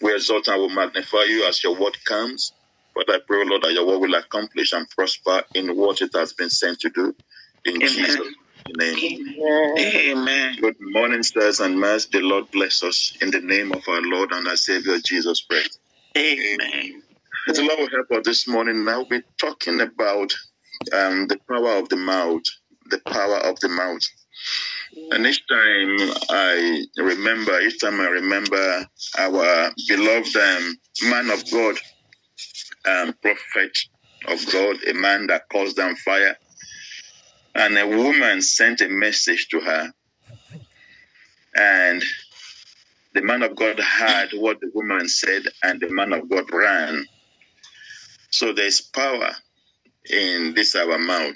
We exalt and will magnify you as your word comes. But I pray, Lord, that your word will accomplish and prosper in what it has been sent to do. In Amen. Jesus' name. Amen. Amen. Good morning, sirs and mers. The Lord bless us in the name of our Lord and our Savior Jesus Christ. Amen. The Lord will help us this morning. Now we're talking about um, the power of the mouth. The power of the mouth. And each time I remember, each time I remember our beloved um, man of God, um, prophet of God, a man that calls down fire, and a woman sent a message to her, and the man of God heard what the woman said, and the man of God ran. So there's power in this our mouth.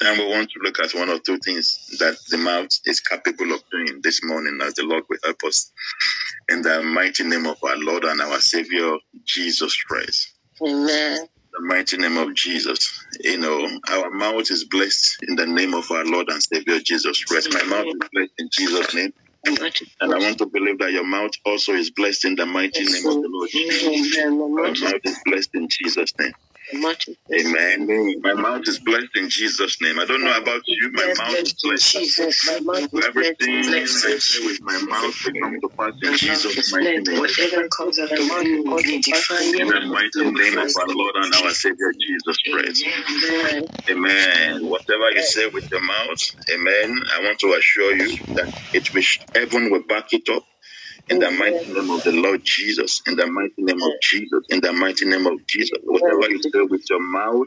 And we want to look at one or two things that the mouth is capable of doing this morning as the Lord will help us. In the mighty name of our Lord and our Savior, Jesus Christ. Amen. The mighty name of Jesus. You know, our mouth is blessed in the name of our Lord and Savior, Jesus Christ. My mouth is blessed in Jesus' name. And I want to believe that your mouth also is blessed in the mighty name of the Lord. My mouth is blessed in Jesus' name. My mouth is blessed. Amen. My mouth is blessed in Jesus' name. I don't know about you. My Yes, mouth is blessed in. Jesus. My mouth is Everything in I say with my mouth will come to pass in Jesus' mighty name. Whatever comes out of my mouth will come to pass in In the mighty name of our Lord and our Savior Jesus Christ. Amen. Amen. Whatever you say with your mouth, amen. I want to assure you that it will heaven will back it up. In the mighty name of the Lord Jesus, in the mighty name of Jesus, in the mighty name of Jesus, whatever you say with your mouth,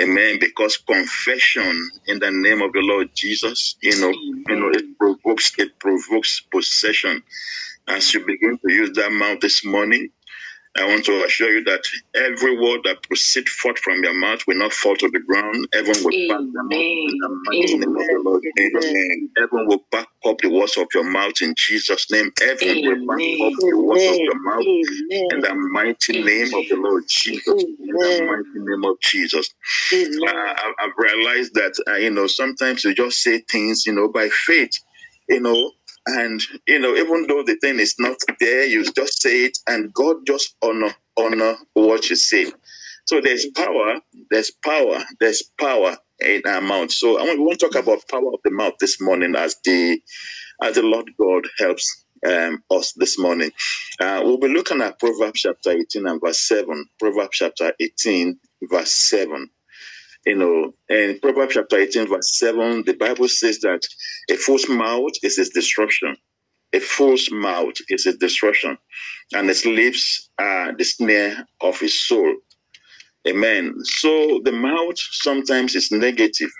amen. Because confession in the name of the Lord Jesus, you know, you know, it provokes it provokes possession. As you begin to use that mouth this morning, I want to assure you that every word that proceeds forth from your mouth will not fall to the ground. Heaven will back them up in the mighty name of the Lord Amen. Will back up the words of your mouth in Jesus' name. Heaven will back up the words of your mouth in the mighty name of the Lord Jesus. In the mighty name of Jesus. Uh, I- I've realized that, uh, you know, sometimes you just say things, you know, by faith, you know, and, you know, even though the thing is not there, you just say it and God just honor, honor what you say. So there's power, there's power, there's power in our mouth. So I want, we want to talk about power of the mouth this morning as the, as the Lord God helps um, us this morning. Uh, we'll be looking at Proverbs chapter 18 and verse 7. Proverbs chapter 18, verse 7. You know, in Proverbs chapter 18, verse 7, the Bible says that a fool's mouth is his destruction. A fool's mouth is his destruction, and his lips are the snare of his soul. Amen. So the mouth sometimes is negative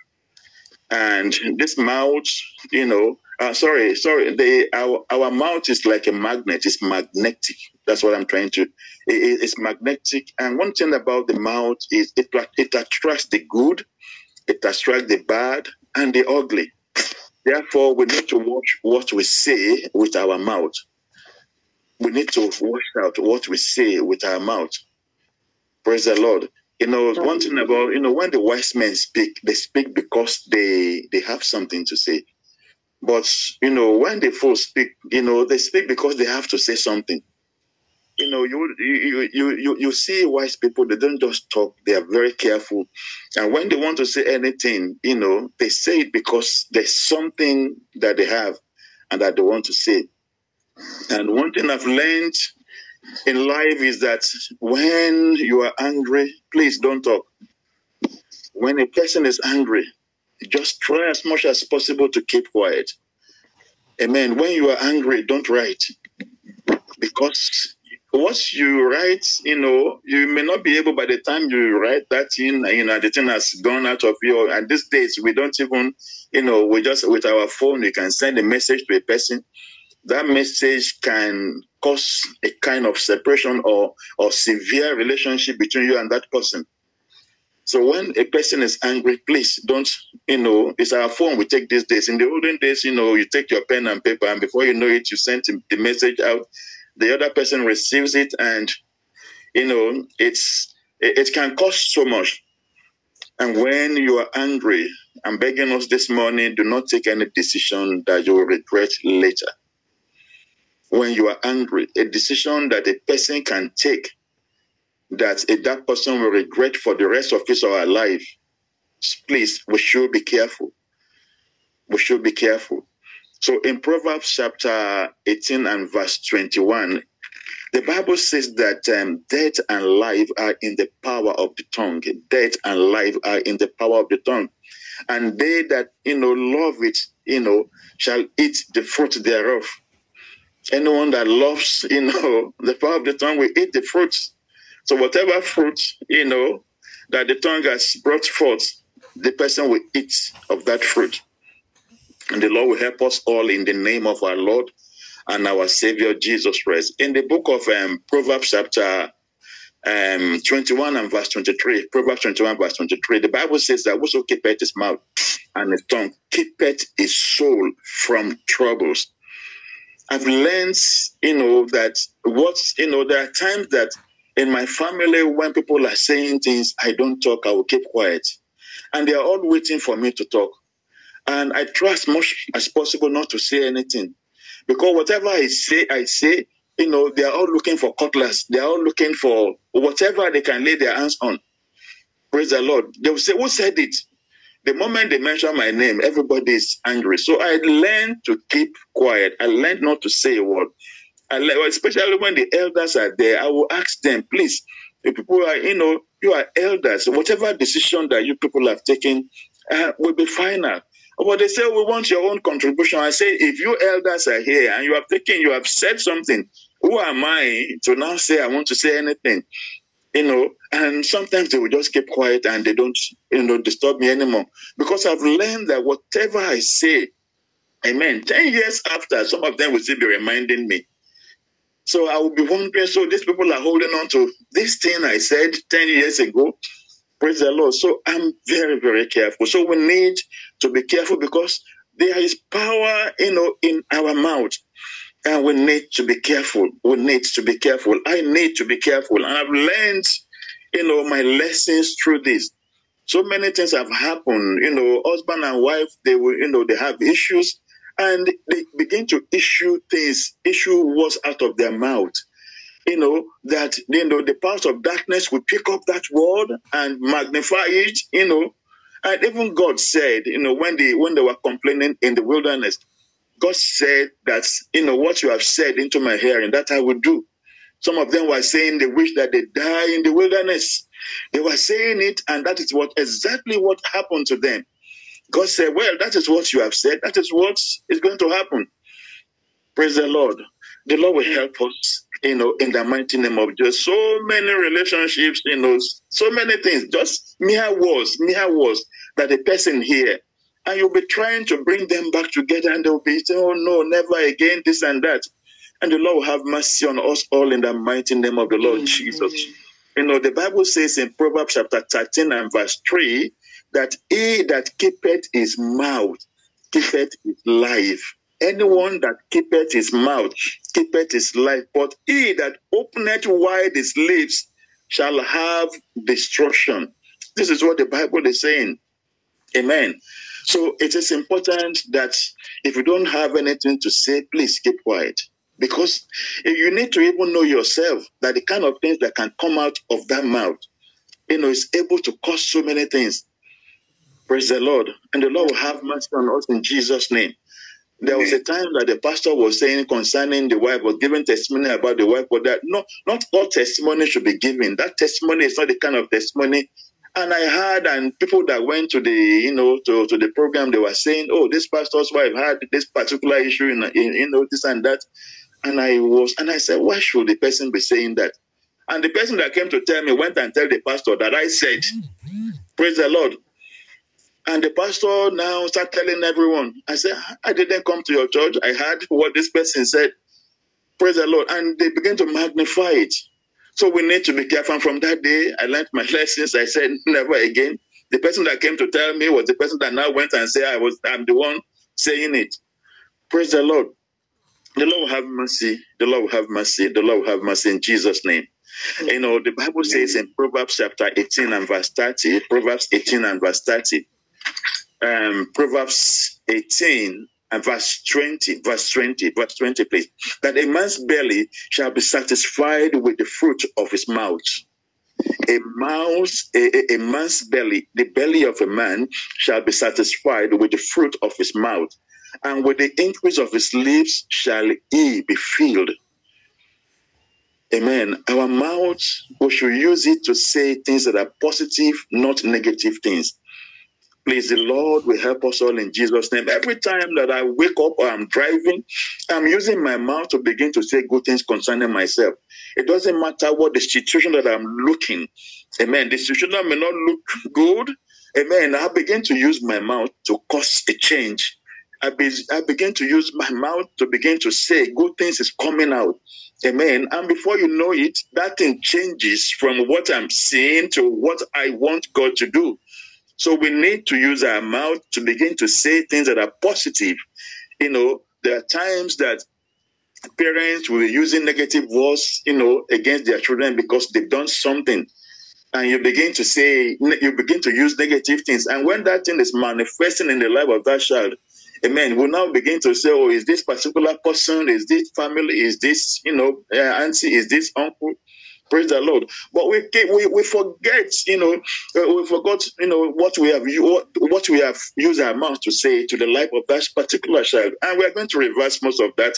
and this mouth, you know, uh, sorry, sorry, the our our mouth is like a magnet. It's magnetic. That's what I'm trying to. It, it- it's magnetic, and one thing about the mouth is it it attracts the good, it attracts the bad and the ugly. Therefore, we need to watch what we say with our mouth. We need to watch out what we say with our mouth. Praise the Lord. You know, one thing about you know when the wise men speak, they speak because they they have something to say. But you know, when the fools speak, you know, they speak because they have to say something. You know, you you you you you see wise people, they don't just talk, they are very careful. And when they want to say anything, you know, they say it because there's something that they have and that they want to say. And one thing I've learned in life is that when you are angry, please don't talk. When a person is angry, just try as much as possible to keep quiet. Amen. When you are angry, don't write because what you write, you know, you may not be able by the time you write that in, you know, the thing has gone out of you. And these days, we don't even, you know, we just with our phone, we can send a message to a person. That message can cause a kind of separation or or severe relationship between you and that person. So when a person is angry, please don't, you know, it's our phone we take these days. In the olden days, you know, you take your pen and paper, and before you know it, you send the message out. The other person receives it, and you know, it's it, it can cost so much. And when you are angry, I'm begging us this morning, do not take any decision that you will regret later. when you are angry, a decision that a person can take that a, that person will regret for the rest of his or her life. Please, we should be careful. We should be careful. So in Proverbs chapter 18 and verse 21, the Bible says that um, death and life are in the power of the tongue. Death and life are in the power of the tongue. And they that, you know, love it, you know, shall eat the fruit thereof. Anyone that loves, you know, the power of the tongue will eat the fruits. So whatever fruit, you know, that the tongue has brought forth, the person will eat of that fruit. And the Lord will help us all in the name of our Lord and our Savior Jesus Christ. In the book of um, Proverbs, chapter um, 21 and verse 23, Proverbs 21, verse 23, the Bible says that whoso keepeth his mouth and his tongue keepeth his soul from troubles. I've learned, you know, that what's, you know, there are times that in my family, when people are saying things, I don't talk, I will keep quiet. And they are all waiting for me to talk. And I try as much as possible not to say anything. Because whatever I say, I say, you know, they are all looking for cutlass. They are all looking for whatever they can lay their hands on. Praise the Lord. They will say, Who said it? The moment they mention my name, everybody is angry. So I learned to keep quiet. I learned not to say a word. I especially when the elders are there, I will ask them, please, the people are, you know, you are elders. Whatever decision that you people have taken uh, will be final. But they say, we want your own contribution. I say, if you elders are here and you have taken, you have said something, who am I to now say I want to say anything? You know, and sometimes they will just keep quiet and they don't, you know, disturb me anymore. Because I've learned that whatever I say, amen, 10 years after, some of them will still be reminding me. So I will be wondering, so these people are holding on to this thing I said 10 years ago. Praise the Lord. So I'm very, very careful. So we need to be careful because there is power, you know, in our mouth. And we need to be careful. We need to be careful. I need to be careful. And I've learned, you know, my lessons through this. So many things have happened. You know, husband and wife, they will, you know, they have issues and they begin to issue things, issue words out of their mouth you know, that, you know, the powers of darkness will pick up that word and magnify it, you know. And even God said, you know, when they when they were complaining in the wilderness, God said that, you know, what you have said into my hearing, that I will do. Some of them were saying they wish that they die in the wilderness. They were saying it, and that is what exactly what happened to them. God said, Well, that is what you have said, that is what is going to happen. Praise the Lord. The Lord will help us you know, in the mighty name of Jesus. So many relationships, you know, so many things, just mere words, mere words that a person hear. And you'll be trying to bring them back together and they'll be saying, oh no, never again, this and that. And the Lord will have mercy on us all in the mighty name of the Lord Jesus. You know, the Bible says in Proverbs chapter 13 and verse 3 that he that keepeth his mouth keepeth his life Anyone that keepeth his mouth keepeth his life, but he that openeth wide his lips shall have destruction. This is what the Bible is saying. Amen. So it is important that if you don't have anything to say, please keep quiet. Because you need to even know yourself that the kind of things that can come out of that mouth, you know, is able to cause so many things. Praise the Lord. And the Lord will have mercy on us in Jesus' name. There was a time that the pastor was saying concerning the wife, was giving testimony about the wife, but that no, not all testimony should be given. That testimony is not the kind of testimony. And I heard, and people that went to the, you know, to, to the program, they were saying, "Oh, this pastor's wife had this particular issue in, in, you know, this and that." And I was, and I said, "Why should the person be saying that?" And the person that came to tell me went and tell the pastor that I said, "Praise the Lord." And the pastor now start telling everyone, I said, I didn't come to your church. I heard what this person said. Praise the Lord. And they begin to magnify it. So we need to be careful. And from that day, I learned my lessons. I said, never again. The person that came to tell me was the person that now went and said, I was, I'm the one saying it. Praise the Lord. The Lord will have mercy. The Lord will have mercy. The Lord will have mercy in Jesus' name. You know, the Bible says in Proverbs chapter 18 and verse 30, Proverbs 18 and verse 30, um, Proverbs 18 And verse 20, verse 20, verse 20, please. That a man's belly shall be satisfied with the fruit of his mouth. A mouse, a, a, man's belly, the belly of a man shall be satisfied with the fruit of his mouth, and with the increase of his lips shall he be filled. Amen. Our mouth, we should use it to say things that are positive, not negative things. Please, the Lord will help us all in Jesus' name. Every time that I wake up or I'm driving, I'm using my mouth to begin to say good things concerning myself. It doesn't matter what the situation that I'm looking. Amen. The situation may not look good. Amen. I begin to use my mouth to cause a change. I, be, I begin to use my mouth to begin to say good things is coming out. Amen. And before you know it, that thing changes from what I'm seeing to what I want God to do. So we need to use our mouth to begin to say things that are positive. You know, there are times that parents will be using negative words, you know, against their children because they've done something. And you begin to say, you begin to use negative things. And when that thing is manifesting in the life of that child, amen, we'll now begin to say, oh, is this particular person, is this family, is this, you know, uh, auntie, is this uncle? Praise the Lord. But we we, we forget, you know, uh, we forgot, you know, what we have what, we have used our mouth to say to the life of that particular child, and we are going to reverse most of that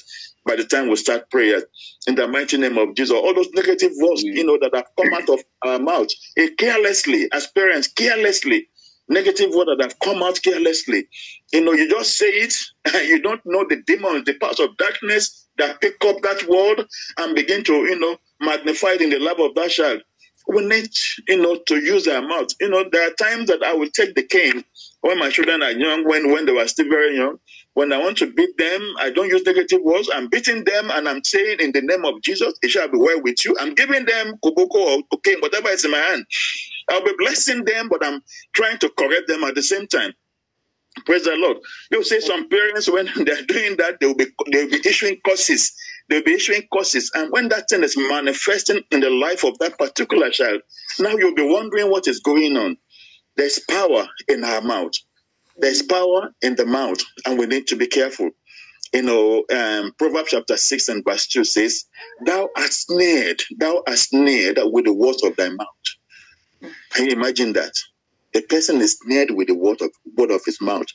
by the time we start prayer in the mighty name of Jesus. All those negative words, you know, that have come out of our mouth, eh, carelessly, as parents, carelessly, negative words that have come out carelessly. You know, you just say it, and you don't know the demons, the powers of darkness that pick up that word and begin to, you know, magnify it in the life of that child. We need, you know, to use our mouth. You know, there are times that I will take the cane when my children are young, when when they were still very young. When I want to beat them, I don't use negative words. I'm beating them and I'm saying in the name of Jesus, it shall be well with you. I'm giving them koboko or cocaine, whatever is in my hand. I'll be blessing them, but I'm trying to correct them at the same time. Praise the Lord. You'll see some parents when they're doing that, they'll be they'll be issuing curses. They'll be issuing curses. And when that thing is manifesting in the life of that particular child, now you'll be wondering what is going on. There's power in our mouth. There's power in the mouth, and we need to be careful. You know, um, Proverbs chapter 6 and verse 2 says, Thou art snared, thou art snared with the words of thy mouth. Can you imagine that? A person is snared with the word of word of his mouth.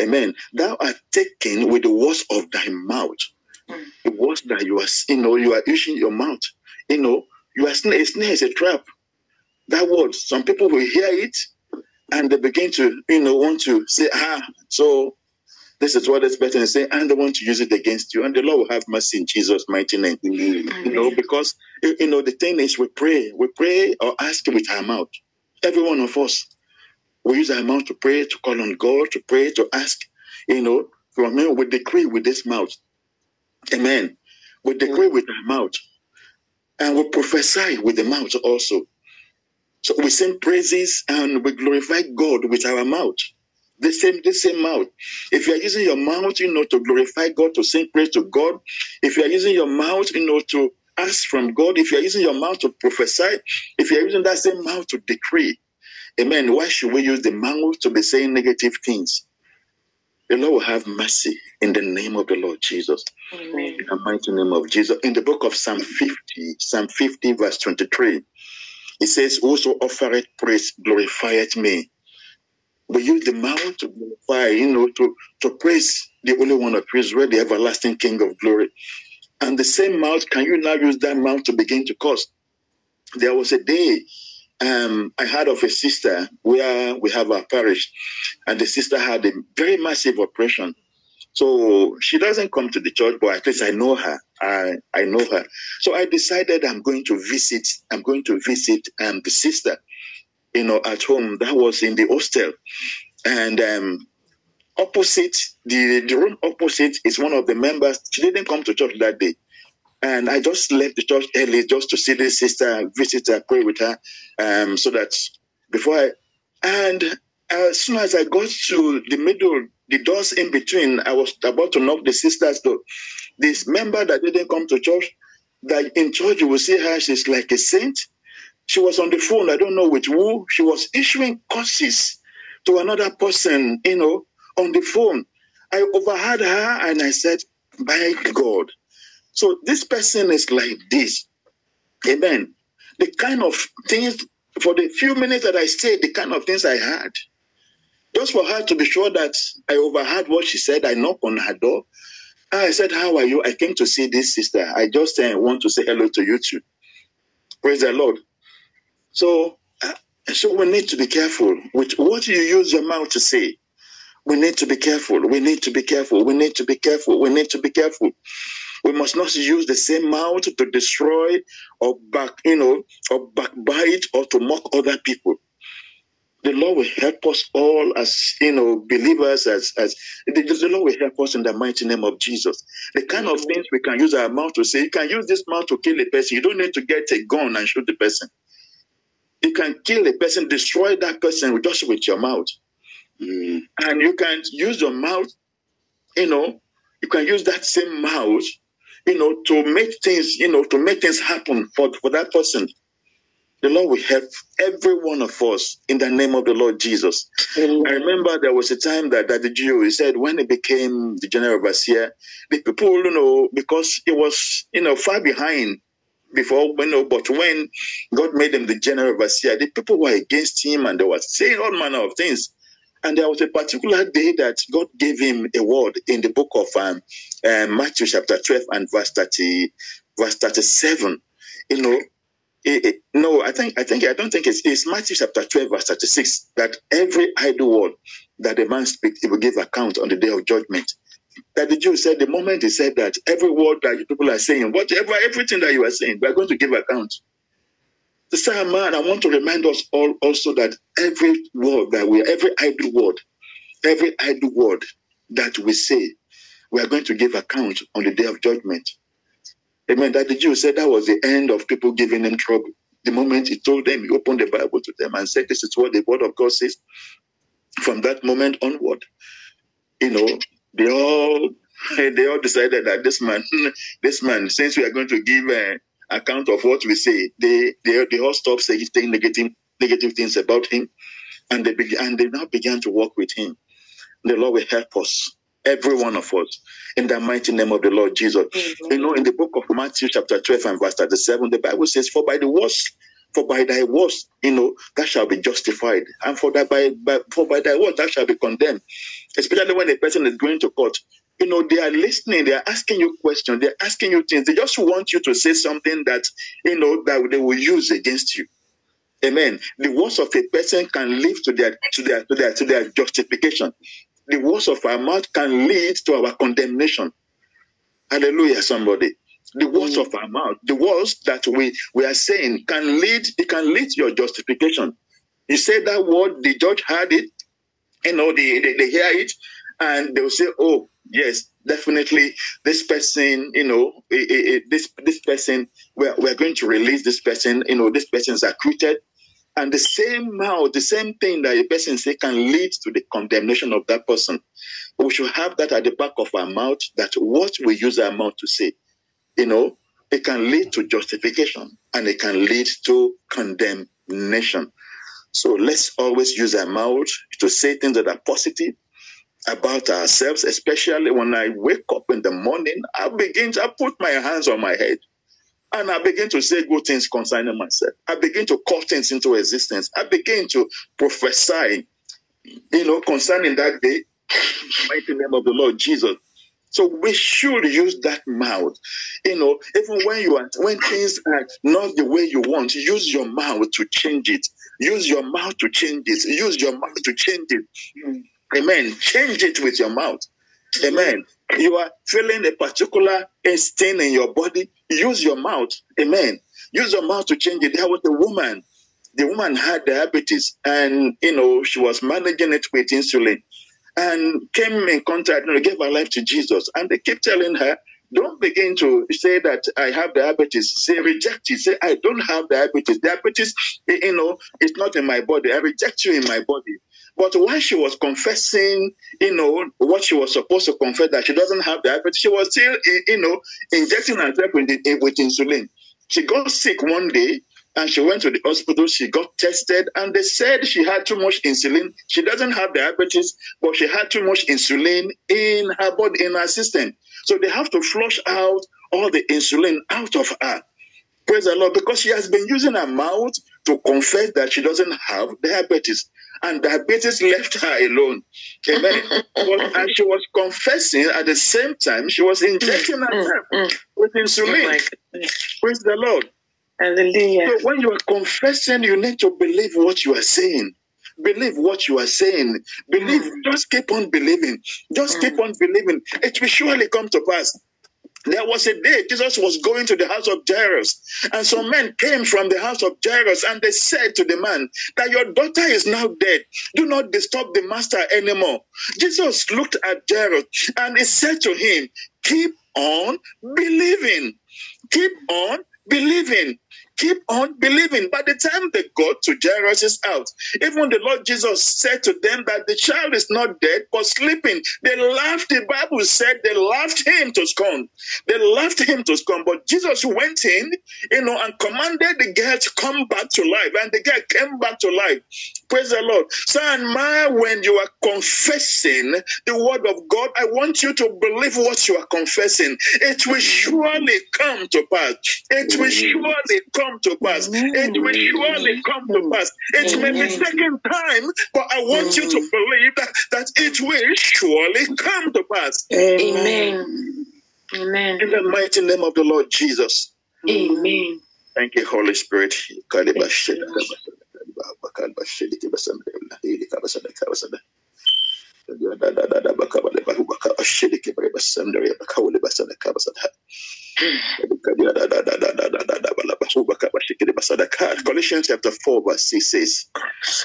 Amen. Thou art taken with the words of thy mouth. The words that you are, you know, you are using your mouth. You know, you are snare. A snare is a trap. That word, some people will hear it and they begin to, you know, want to say, ah, so this is what this person is saying, and they want to use it against you. And the Lord will have mercy in Jesus' mighty name. You know, because you know the thing is we pray, we pray or ask with our mouth. Every one of us. We use our mouth to pray, to call on God, to pray, to ask, you know, from him, we decree with this mouth. Amen. We decree with our mouth. And we prophesy with the mouth also. So we sing praises and we glorify God with our mouth. The same, the same mouth. If you are using your mouth, you know, to glorify God, to sing praise to God, if you are using your mouth, you know, to ask from God, if you are using your mouth to prophesy, if you are using that same mouth to decree, amen. Why should we use the mouth to be saying negative things? The Lord will have mercy in the name of the Lord Jesus. Amen. In the mighty name of Jesus. In the book of Psalm 50, Psalm 50, verse 23, it says, Whoso offereth praise glorifieth me. We use the mouth to glorify, you know, to, to praise the only one of Israel, the everlasting King of glory. And the same mouth, can you now use that mouth to begin to curse? There was a day um, I heard of a sister where we have our parish, and the sister had a very massive operation. So she doesn't come to the church, but at least I know her. I, I know her. So I decided I'm going to visit, I'm going to visit um, the sister, you know, at home. That was in the hostel. And um, opposite, the, the room opposite is one of the members. She didn't come to church that day. And I just left the church early just to see this sister, visit her, pray with her, um, so that before I, and as soon as I got to the middle, the doors in between, I was about to knock the sister's door. This member that didn't come to church, that in church you will see her, she's like a saint. She was on the phone, I don't know with who. She was issuing curses to another person, you know, on the phone. I overheard her and I said, by God. So this person is like this. Amen. The kind of things, for the few minutes that I stayed, the kind of things I had. Just for her to be sure that I overheard what she said, I knocked on her door. I said, How are you? I came to see this sister. I just uh, want to say hello to you too. Praise the Lord. So, uh, so we need to be careful with what you use your mouth to say. We need to be careful. We need to be careful. We need to be careful. We need to be careful. We must not use the same mouth to destroy or back, you know, or backbite or to mock other people. The Lord will help us all as you know believers, as as the, the Lord will help us in the mighty name of Jesus. The kind of things we can use our mouth to say, you can use this mouth to kill a person. You don't need to get a gun and shoot the person. You can kill a person, destroy that person just with your mouth. Mm. And you can use your mouth, you know, you can use that same mouth, you know, to make things, you know, to make things happen for, for that person. The Lord will help every one of us in the name of the Lord Jesus. I remember there was a time that, that the Jew he said when he became the general overseer, the people, you know, because it was, you know, far behind before, you know, but when God made him the general overseer, the people were against him and they were saying all manner of things. And there was a particular day that God gave him a word in the book of um, uh, Matthew chapter 12 and verse 30, verse 37. You know, it, it, no, I think I think I don't think it's, it's Matthew chapter 12, verse 36, that every idle word that a man speaks, he will give account on the day of judgment. That the Jew said the moment he said that every word that you people are saying, whatever everything that you are saying, we are going to give account. The same man, I want to remind us all also that every word that we every idle word, every idle word that we say, we are going to give account on the day of judgment. Amen. That the Jew said that was the end of people giving them trouble. The moment he told them, he opened the Bible to them and said, This is what the word of God says. From that moment onward, you know, they all they all decided that this man, this man, since we are going to give uh, account of what we say, they they, they all stopped saying negative negative things about him, and they began and they now began to work with him. The Lord will help us, every one of us, in the mighty name of the Lord Jesus. You know, in the book of Matthew, chapter 12 and verse 37, the Bible says, For by the words, for by thy words, you know, that shall be justified, and for that by, by for by thy words that shall be condemned. Especially when a person is going to court. You know, they are listening, they are asking you questions, they're asking you things. They just want you to say something that you know that they will use against you. Amen. The words of a person can lead to their to their to their to their justification. The words of our mouth can lead to our condemnation. Hallelujah, somebody. The words of our mouth, the words that we, we are saying can lead, it can lead to your justification. You say that word, the judge heard it, you know, they, they, they hear it, and they'll say, Oh, yes, definitely this person, you know, eh, eh, eh, this this person, we're, we're going to release this person, you know, this person is acquitted. And the same mouth, the same thing that a person say can lead to the condemnation of that person. We should have that at the back of our mouth, that what we use our mouth to say, you know, it can lead to justification and it can lead to condemnation. So let's always use our mouth to say things that are positive about ourselves, especially when I wake up in the morning, I begin to I put my hands on my head and I begin to say good things concerning myself. I begin to call things into existence. I begin to prophesy, you know, concerning that day, mighty name of the Lord Jesus. So we should use that mouth. You know, even when you are when things are not the way you want, use your mouth to change it. Use your mouth to change it. Use your mouth to change it. Amen. Change it with your mouth. Amen. You are feeling a particular stain in your body. Use your mouth. Amen. Use your mouth to change it. There was a woman. The woman had diabetes, and you know she was managing it with insulin, and came in contact. You know, gave her life to Jesus, and they kept telling her, "Don't begin to say that I have diabetes. Say reject it. Say I don't have diabetes. Diabetes, you know, it's not in my body. I reject you in my body." But while she was confessing, you know, what she was supposed to confess that she doesn't have diabetes, she was still, eh, you know, injecting herself with, eh, with insulin. She got sick one day and she went to the hospital. She got tested, and they said she had too much insulin. She doesn't have diabetes, but she had too much insulin in her body, in her system. So they have to flush out all the insulin out of her. Praise the Lord, because she has been using her mouth to confess that she doesn't have diabetes, and diabetes left her alone. Amen. And she was confessing at the same time, she was injecting mm, herself Mm. mm. with Oh insulin. goodness. Praise the Lord. Hallelujah. So when you are confessing, you need to believe what you are saying. Believe what you are saying. Believe, mm. just keep on believing. Just keep on believing. It will surely come to pass. There was a day Jesus was going to the house of Jairus, and some men came from the house of Jairus, and they said to the man that your daughter is now dead. Do not disturb the master anymore. Jesus looked at Jairus and he said to him, Keep on believing. Keep on believing. Keep on believing. By the time they got to Jairus' house, even the Lord Jesus said to them that the child is not dead but sleeping. They laughed. The Bible said they laughed him to scorn. They laughed him to scorn. But Jesus went in, you know, and commanded the girl to come back to life. And the girl came back to life. Praise the Lord. So, and ma, when you are confessing the word of God, I want you to believe what you are confessing. It will surely come to pass. It will surely come to pass. It will surely come to pass. It may be taking time, but I want you to believe that, that it will surely come to pass. Amen. Amen. In the mighty name of the Lord Jesus. Amen. Thank you, Holy Spirit. Colossians chapter 4, verse 6 says,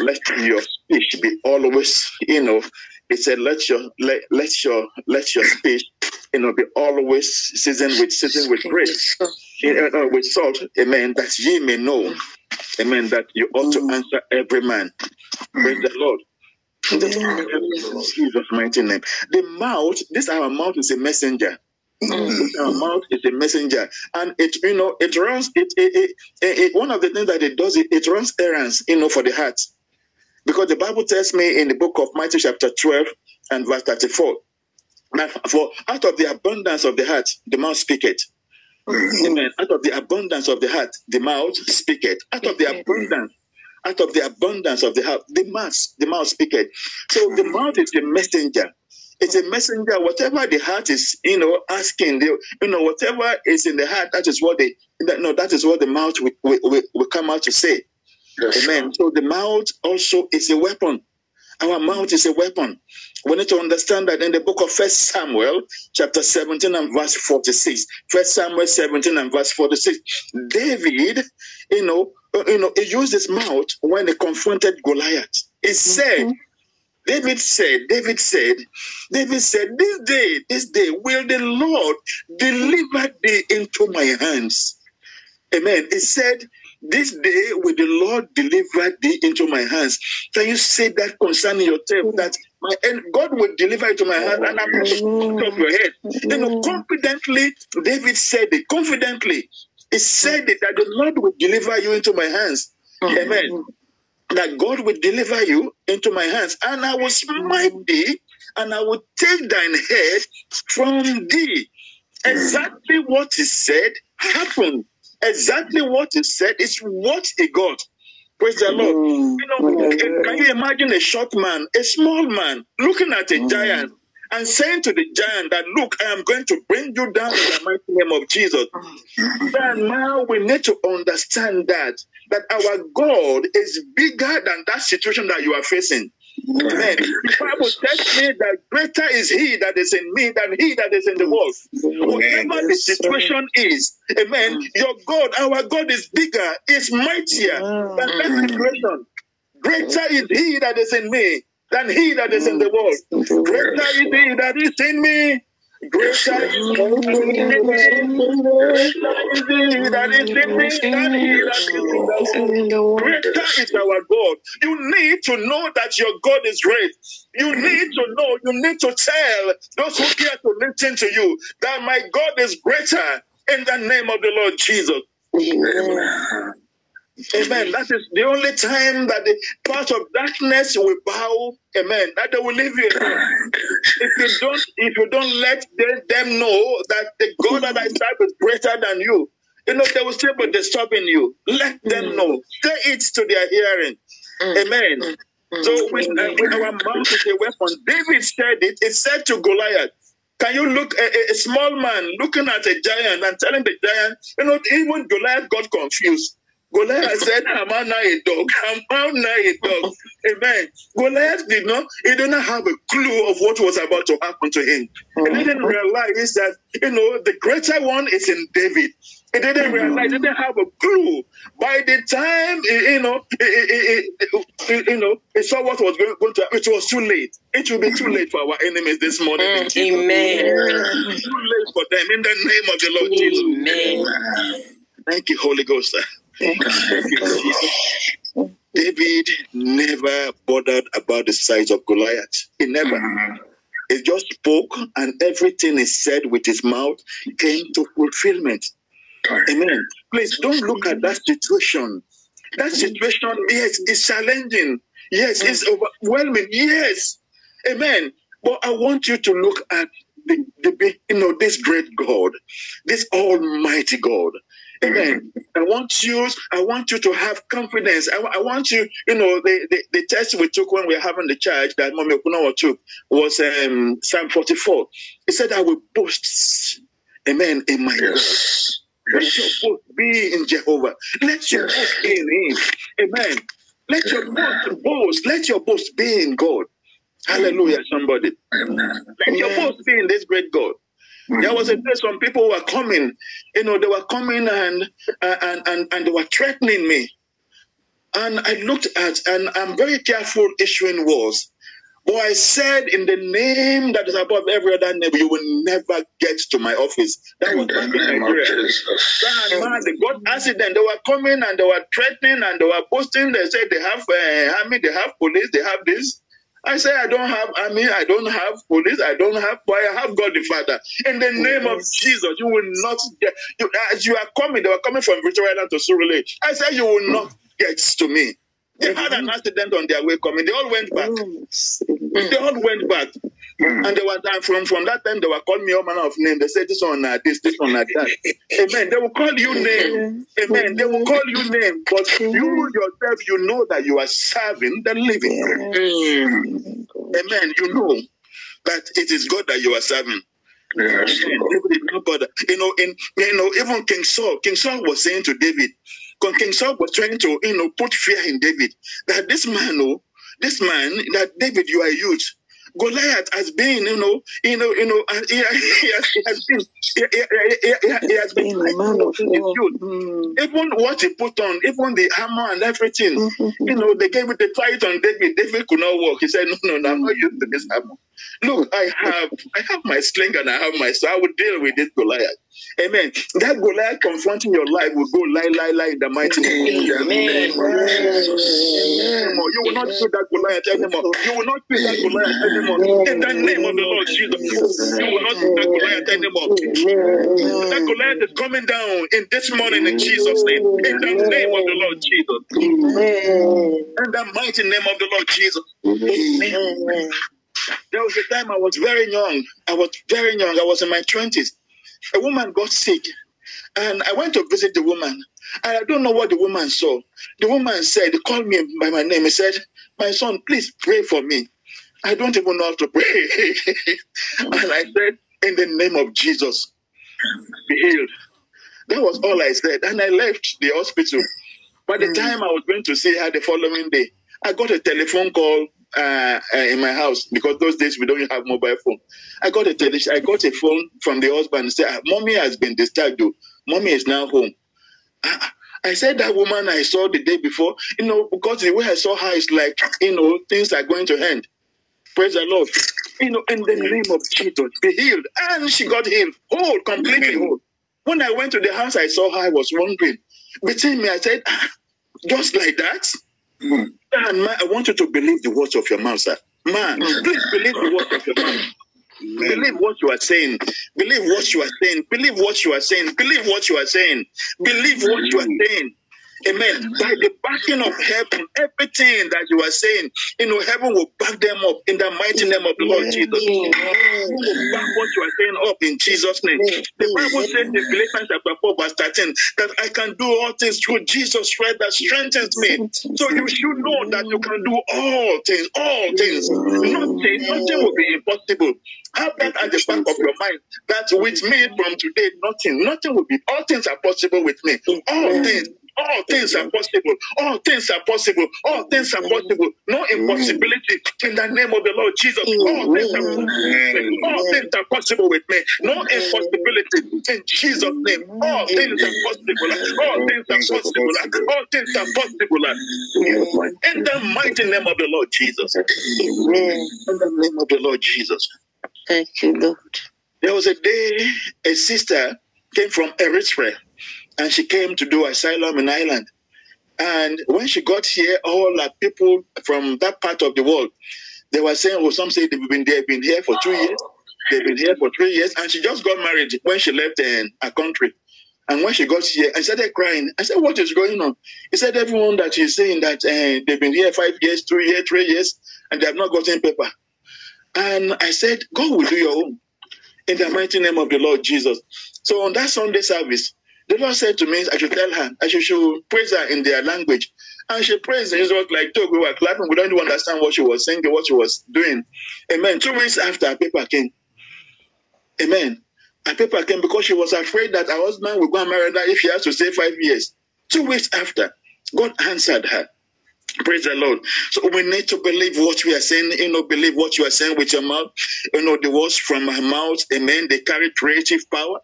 Let your speech be always, you know, it said, Let your let, let your let your speech, you know, be always seasoned with seasoned with grace uh, uh, with salt, amen, that ye may know, amen, that you ought to answer every man. Praise the Lord. In Jesus' mighty name. The mouth, this our mouth is a messenger. Mm. This our mouth is a messenger, and it you know it runs it, it, it, it, one of the things that it does it, it runs errands you know for the heart, because the Bible tells me in the book of Matthew chapter twelve and verse thirty four that for out of the abundance of the heart the mouth speaketh. Mm-hmm. Amen. Out of the abundance of the heart, the mouth speaketh. Out of the abundance, out of the abundance of the heart, the mouth, the mouth speaketh. So the mm-hmm. mouth is a messenger. It's a messenger. Whatever the heart is, you know, asking, the, you know, whatever is in the heart, that is what they, that, no, that is what the mouth will, will, will, come out to say. Amen. So the mouth also is a weapon. Our mouth is a weapon. We need to understand that in the book of First Samuel, chapter 17 and verse 46. First Samuel 17 and verse 46. David, you know, Uh, you know, he used his mouth when he confronted Goliath. He said, David said, David said, David said, This day, this day will the Lord deliver thee into my hands. Amen. He said, This day will the Lord deliver thee into my hands. Can you say that concerning yourself? That my and God will deliver it to my hand, and I'm not off your head. You know, confidently, David said it. Confidently, he said it that the Lord will deliver you into my hands. Mm. Amen. That God will deliver you into my hands, and I will smite mm. thee, and I will take thine head from thee. Mm. Exactly what he said happened. Exactly what he said is what he got. Praise the Lord. You know, can you imagine a short man, a small man, looking at a giant and saying to the giant that, Look, I am going to bring you down in the mighty name of Jesus. Then now we need to understand that that our God is bigger than that situation that you are facing. Amen. The Bible tells me that greater is He that is in me than He that is in the world. Whatever the situation is, Amen. Your God, our God is bigger, is mightier than that situation. Greater is He that is in me than He that is in the world. Greater is He that is in me. Greater is He that is in me. Greater is He that is in me than He that is in the world. Greater is our God. You need to know that your God is great. You need to know, you need to tell those who care to listen to you that my God is greater in the name of the Lord Jesus. Amen. That is the only time that the part of darkness will bow. Amen. That they will leave you. If you don't, if you don't let them, them know that the God that I serve is greater than you, you know they will still be disturbing you. Let them mm. know. Say it to their hearing. Mm. Amen. Mm. So with, uh, with our mouth is a weapon. David said it. It said to Goliath. Can you look a- a small man looking at a giant and telling the giant, you know, even Goliath got confused. Goliath said, I'm I now a dog? I'm I now a dog? Amen. Goliath did not, he did not have a clue of what was about to happen to him. He mm-hmm. didn't realize that, you know, the greater one is in David. He didn't mm-hmm. realize, he didn't have a clue. By the time, you know, he- you know, he saw what was going, going to happen, it was too late. It will be too late for our enemies this morning. in mm, Amen. It will be Too late for them in the name of the Lord Jesus. Amen. Thank you, Holy Ghost. David never bothered about the size of Goliath. He never. He just spoke, and everything he said with his mouth came to fulfillment. Amen. Please don't look at that situation. That situation, yes, is challenging. Yes, it's overwhelming. Yes. Amen. But I want you to look at the, the you know this great God, this Almighty God. Amen. I want you. I want you to have confidence. I, I want you. You know the, the the test we took when we were having the church that Mommy Okunawa took was um, Psalm forty four. He said, "I will boast, Amen, in my God." Let your boast be in Jehovah. Let your boast be in Him. Amen. Let your boast, boast, let your boast be in God. Hallelujah, somebody. Let your boast be in this great God. There was a day some people were coming, you know, they were coming and uh, and and and they were threatening me. And I looked at, and I'm very careful issuing words. But I said, in the name that is above every other name, you will never get to my office. That was back in Nigeria. Man, man, they got accident. They were coming and they were threatening and they were boasting. They said they have uh, army, they have police, they have this. I say I don't have army, I don't have police, I don't have boy, I have God the Father. In the oh, name of Jesus, you will not get. You, as you are coming, they were coming from Victoria Island to Surulere. I said you will not hmm. get to me. They had an accident on their way coming. They all went back. They all went back. And they were and from from that time they were calling me all manner of names. They said this one uh, this, this one like that. Amen. They will call you name. Amen. They will call you name. But you yourself, you know that you are serving the living God. Amen. You know that it is God that you are serving. Amen. David. You know, in you know, even King Saul, King Saul was saying to David, King Saul was trying to, you know, put fear in David that this man, oh, this man, that David, you are a youth. Goliath has been, you know, you know, you know, he, he, has, he has been, he, he, he, he- he has been Being a man of in his war. youth. Mm. Even what he put on, even the hammer and everything, you know, they gave it a fight on David. David could not walk. He said, No, no, no, I'm not used to this hammer. Look, I have I have my sling and I have my so I will deal with this Goliath. Amen. That Goliath confronting your life will go lie, lie, lie in the mighty name of Amen. anymore. You will not see that Goliath anymore. You will not see that Goliath anymore. In the name of the Lord Jesus, you will not see that Goliath anymore. That Goliath is coming down in this morning in Jesus' name. In the name of the Lord Jesus. In the mighty name of the Lord Jesus. There was a time I was very young. I was very young. I was in my twenties. A woman got sick, and I went to visit the woman. And I don't know what the woman saw. The woman said, called me by my name. He said, "My son, please pray for me." I don't even know how to pray. and I said, "In the name of Jesus, be healed." That was all I said, and I left the hospital. By the time I was going to see her the following day, I got a telephone call uh, uh, in my house because those days we don't have mobile phone. I got a tele- I got a phone from the husband and said, "Ah, "Mommy has been discharged. though. Mommy is now home." Ah, I said that woman I saw the day before, you know, because the way I saw her is like, you know, things are going to end. Praise the Lord. You know, in the name of Jesus, be healed. And she got healed, whole, completely whole. When I went to the house, I saw her, I was wondering. Between me, I said, ah, just like that? And man, I want you to believe the words of your mouth, sir. Man, please believe the words of your mouth. Believe what you are saying. Believe what you are saying. Believe what you are saying. Believe what you are saying. Believe what you are saying. Amen. By the backing of heaven, everything that you are saying, you know, heaven will back them up in the mighty name of the Lord Jesus. Heaven will back what you are saying up in Jesus' name. The Bible says in Philippians chapter 4, verse 13, that I can do all things through Jesus Christ that strengthens me. So you should know that you can do all things, all things. Nothing, nothing will be impossible. Have that at the back of your mind. That with me from today, nothing, nothing will be. All things are possible with me. All things. All things are possible. All things are possible. All things are possible. No impossibility in the name of the Lord Jesus. All things are possible. All things are possible with me. No impossibility in Jesus' name. All things are possible. All things are possible. All things are possible. In the mighty name of the Lord Jesus. Amen. In the name of the Lord Jesus. Thank you, Lord. There was a day a sister came from Eritrea and she came to do asylum in Ireland. And when she got here, all the people from that part of the world, they were saying, oh, some say they've been been here for two years, they've been here for three years, and she just got married when she left uh, her country. And when she got here, I started crying. I said, "What is going on?" He said, "Everyone that is saying that uh, they've been here five years, two years, three years, and they have not gotten paper." And I said, "God will do your own in the mighty name of the Lord Jesus." So on that Sunday service, the Lord said to me, I should tell her, I should, should praise her in their language. And she praised and it like, we were clapping. We don't even understand what she was saying, what she was doing. Amen. Two weeks after, a paper came. Amen. A paper came because she was afraid that her husband would go and marry her if she has to stay five years. Two weeks after, God answered her. Praise the Lord. So we need to believe what we are saying, you know, believe what you are saying with your mouth. You know, the words from her mouth, amen, they carry creative power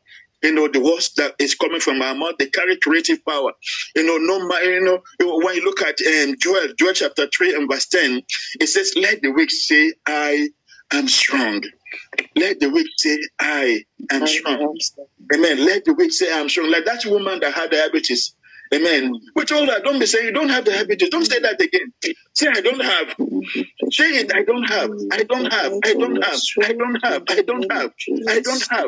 you know, the words that is coming from our mouth, they carry creative power. You know, no matter, you know, when you look at um, Joel, Joel chapter 3 and verse 10, it says, Let the weak say, I am strong. Let the weak say, I am strong. Amen. Let the weak say, I am strong. Like that woman that had diabetes. Amen. We told her, don't be saying you don't have diabetes. Don't say that again. Say, I don't have. Say it, I don't have. I don't have. I don't have. I don't have. I don't have. I don't have.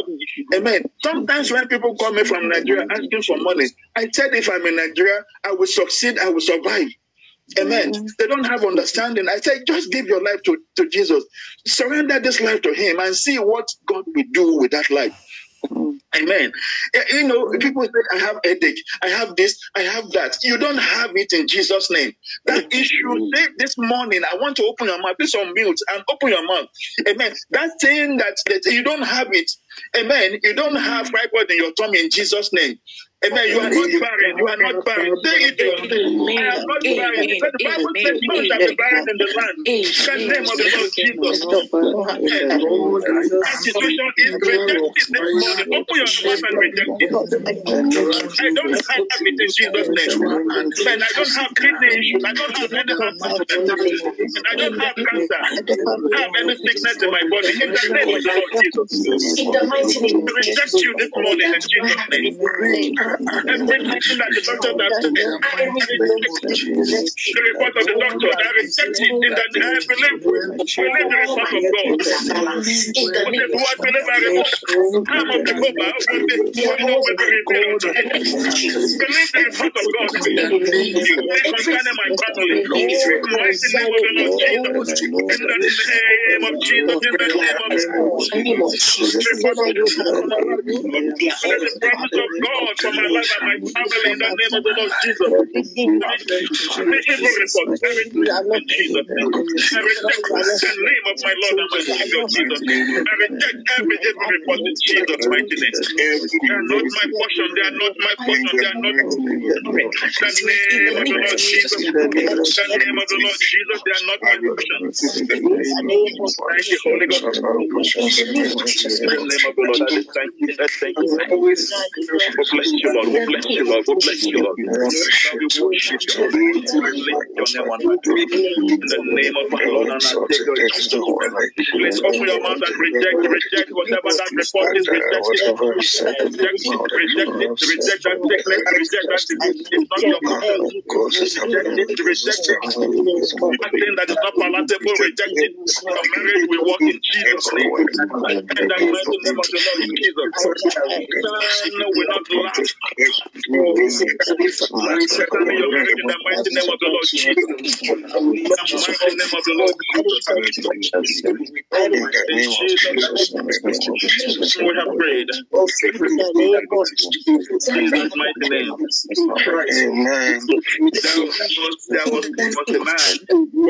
Amen. Sometimes when people call me from Nigeria asking for money, I said if I'm in Nigeria, I will succeed, I will survive. Amen. They don't have understanding. I say, just give your life to, to Jesus. Surrender this life to Him and see what God will do with that life. Amen. You know, people say, I have headache, I have this, I have that. You don't have it in Jesus' name. That issue, say this morning, I want to open your mouth. Please unmute and open your mouth. Amen. That thing that, that you don't have it. Amen. You don't have fibroid in your tummy in Jesus' name. Amen. You are not barren. You are not barren. Say it. I am not barren. Because the Bible says, "None shall be barren in the land." In the name of the Lord Jesus. That situation is rejected this morning. Open your mouth and reject it. I don't have it in Jesus' name. Man, I don't have kidney issues. I don't have any heart problems. I don't have cancer. I don't have any sickness in my body. In the name of the Lord Jesus. In the mighty name We reject you this morning in Jesus' name. Everything that the doctor said, I the report of the doctor. I reject it in the I believe, believe the report of God. But if I report, of the Boba, of the know when we reveal Believe the report of God. You may concerning my family. In the name of the Lord Jesus. In the name of Jesus. In the name of Jesus. Let the promise of God my life and my family in the name of the Lord Jesus. Evil report, in Jesus' name. I reject the name of my Lord and my Savior Jesus. I reject every evil report in Jesus' mighty name. They are not my portion. They are not my portion. They are not the name of the Lord Jesus. The name of the Lord Jesus. They are not my portion. Thank you, Holy. In the name of the Lord, I thank you. I thank you. We bless you, Lord. We bless you, Lord. We bless you, Lord. We worship you. Lord. We lift your name on high. In the name of my Lord and our Savior Jesus. Please open your mouth and reject, reject whatever that report is. Reject it. Reject it. Reject it. Reject that sickness. Reject that disease. It's not your portion. Reject it. Reject it. Nothing that is not palatable. Reject it. Your marriage will work in Jesus' name. In the name of the Lord Jesus. Son will not laugh. Settle your marriage in the mighty name of the Lord Jesus. In the mighty name of the Lord Jesus. In Jesus' we have prayed. Jesus' mighty name. Amen. There was, there was, there was a man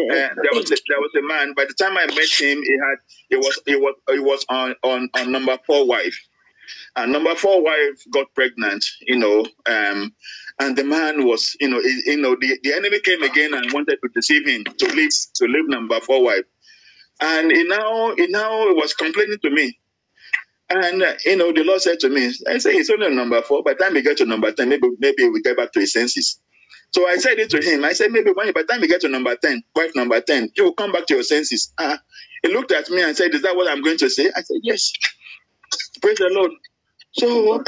uh, there was a, there was a man. By the time I met him, he had he was he was he was on on, on number four wife, and number four wife got pregnant. You know, um, and the man was you know he, you know the, the enemy came again and wanted to deceive him to leave to leave number four wife, and he now he now was complaining to me. And uh, you know, the Lord said to me, "I say it's only number four. By the time we get to number ten, maybe maybe we get back to his senses." So I said it to him. I said, maybe by the time you get to number 10, wife number 10, you will come back to your senses. Uh, he looked at me and said, Is that what I'm going to say? I said, Yes. Praise the Lord. So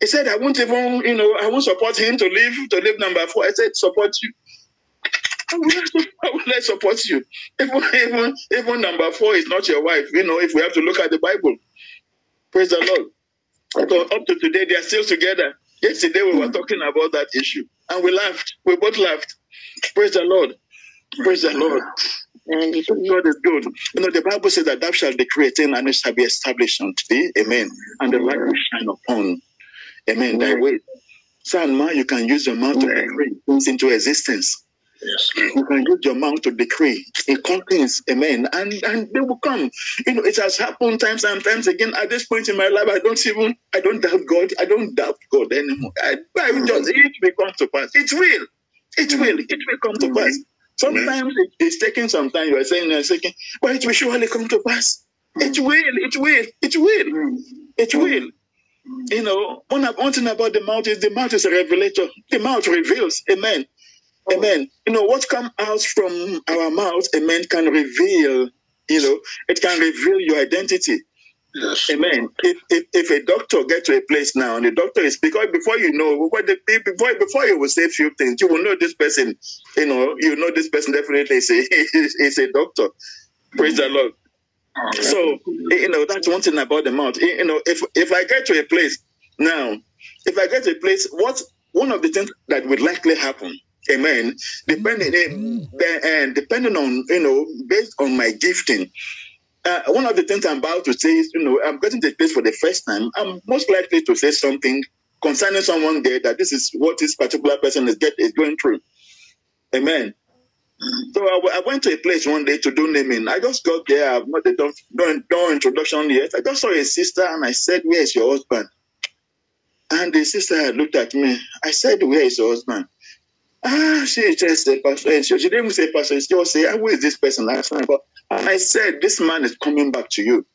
he said, I won't even, you know, I won't support him to leave to leave number four. I said, support you. I, will I support you? Even, even, even number four is not your wife, you know, if we have to look at the Bible. Praise the Lord. So up to today, they are still together. Yesterday we were talking about that issue and we laughed. We both laughed. Praise the Lord. Praise the Lord. God is good. You know, the Bible says that thou shalt decree a thing and it shall be established unto thee. Amen. And the light will shine upon. Amen. Thy way. Son, man, you can use your mouth to decree things into existence. Yes. You can use your mouth to decree. It contains, amen. And and they will come. You know, it has happened times and times again. At this point in my life, I don't even I don't doubt God. I don't doubt God anymore. I, I just it will come to pass. It will. It will. It will come to pass. Sometimes it, it's taking some time. You are saying you're saying, but it will surely come to pass. Mm. It will. It will. It will. Mm. It will. Mm. You know, one, one thing about the mouth is the mouth is a revelator. The mouth reveals. Amen. Amen. You know, what comes out from our mouth, amen, can reveal, you know, it can reveal your identity. Yes. Amen. If, if, if a doctor get to a place now and the doctor is because before you know what the before before you will say a few things, you will know this person, you know, you know this person definitely is a is a doctor. Praise the Lord. Mm. So you know that's one thing about the mouth. You know, if if I get to a place now, if I get to a place, what one of the things that would likely happen, amen, depending and depending on you know, based on my gifting. Uh, one of the things I'm about to say is, you know, I'm getting to a place for the first time. I'm most likely to say something concerning someone there that this is what this particular person is get is going through. Amen. So I, went to a place one day to do naming. I just got there. I've not done no, introduction yet. I just saw a sister and I said, "Where is your husband?" And the sister looked at me. I said, "Where is your husband?" Ah, she just said, "Pastor." She didn't say, "Pastor." She just say, "Who is this person?" I said, and I said, "This man is coming back to you."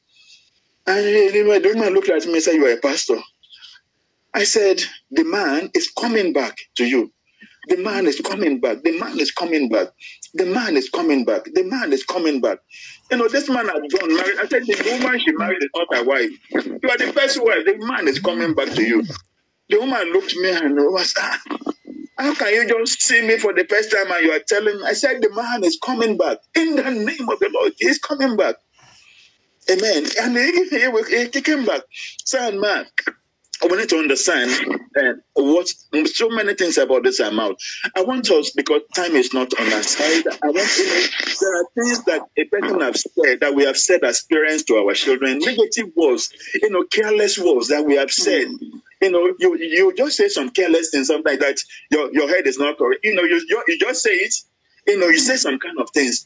And the woman looked at me and said, "You are a pastor." I said, "The man is coming back to you." The man is coming back. The man is coming back. The man is coming back. The man is coming back. You know, this man had gone married. I said, the woman she married is not wife. You are the first wife. The man is coming back to you. The woman looked at me and was, ah, how can you just see me for the first time and you are telling me? I said, the man is coming back. In the name of the Lord, he's coming back. Amen. And he, he, he came back. Son, man, we need to understand uh, what so many things about this amount. I want us because time is not on our side. I want you know, there are things that a person have said that we have said as parents to our children, negative words, you know, careless words that we have said. You know, you you just say some careless things, something like that. Your your head is not correct. You know, you you, just say it. You know, you say some kind of things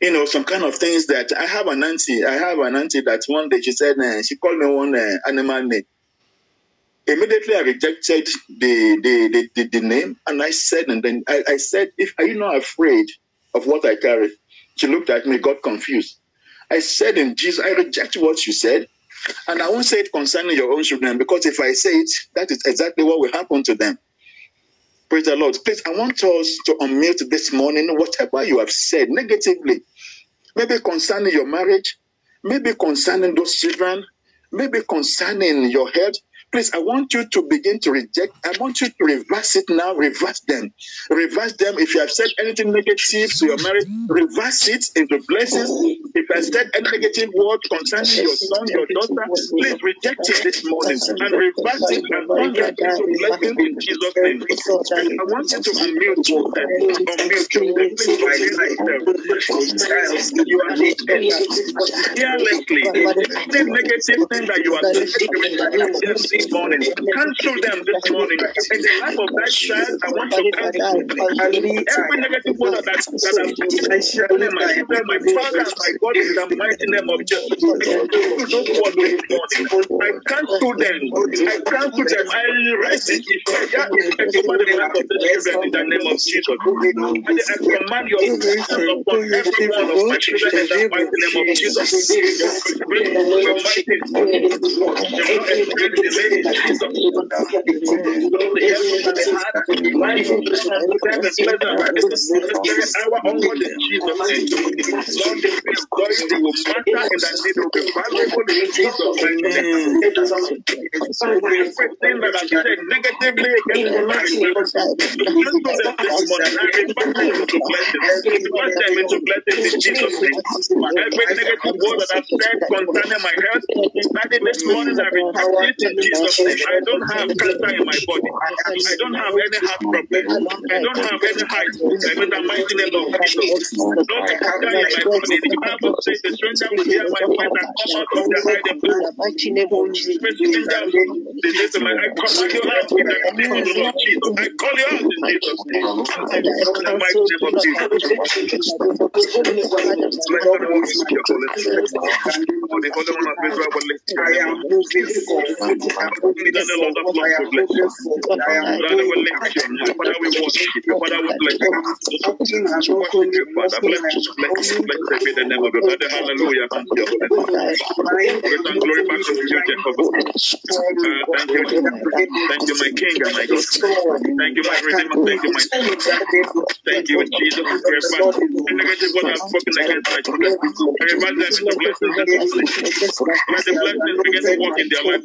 you know, some kind of things that I have an auntie. I have an auntie that one day she said, uh, she called me one uh, animal name. Immediately I rejected the, the, the, the, the name and I said, and then I, I said, if are you not afraid of what I carry? She looked at me, got confused. I said in Jesus, I reject what you said. And I won't say it concerning your own children because if I say it, that is exactly what will happen to them. Praise the Lord. Please, I want us to unmute this morning whatever you have said negatively, maybe concerning your marriage, maybe concerning those children, maybe concerning your health. Please, I want you to begin to reject. I want you to reverse it now. Reverse them. Reverse them. If you have said anything negative to your marriage, reverse it into blessings. If I said any negative word concerning your son, your daughter, please reject it this morning and reverse it and turn that into blessing in Jesus' name. I want you to unmute yourself. Unmute yourself. You are fearlessly. Any negative thing that you are experiencing this morning, cancel them this morning. In the life of that child, I want to cancel every negative word that, that I'm sharing my children, my father, my God, in the mighty name of Jesus. This morning, I cancel them. I cancel them. I erase it. I is over the life of the children in the name of Jesus. And I command your presence upon every one of my children in the mighty name of Jesus. Has Every negative word that I've said concerning my health, starting this morning, I in Jesus' name. I don't have cancer in my body. I don't have any heart problem. I don't have any height. I'm in the mighty name of Jesus. No cancer in my body. The Bible says the stranger will hear my voice and come out of the hiding place. Stranger, the listen, I command you out in the name of Jesus. I call you out in Jesus' name. In the mighty name of Jesus. Bless the Lord, speak your Holy Spirit. For the Holy One of Israel will lift you. Only that the we we we the. Thank you. Uh, you, my King and my God. Thank you, my Redeemer. Thank you, my Thank you, Jesus. The negative what I've spoken against my children. Reverse them into blessings and blessings. Let the blessings begin to work in their life.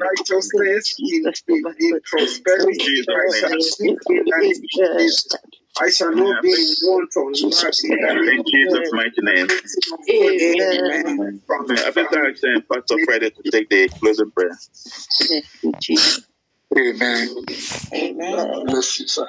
righteousness in, in, in prosperity. I shall seek it and I shall not be in want of nothing. In Jesus' mighty name. Amen. I think I saying Pastor Friday to take the closing prayer. Amen. Amen. Bless you, sir.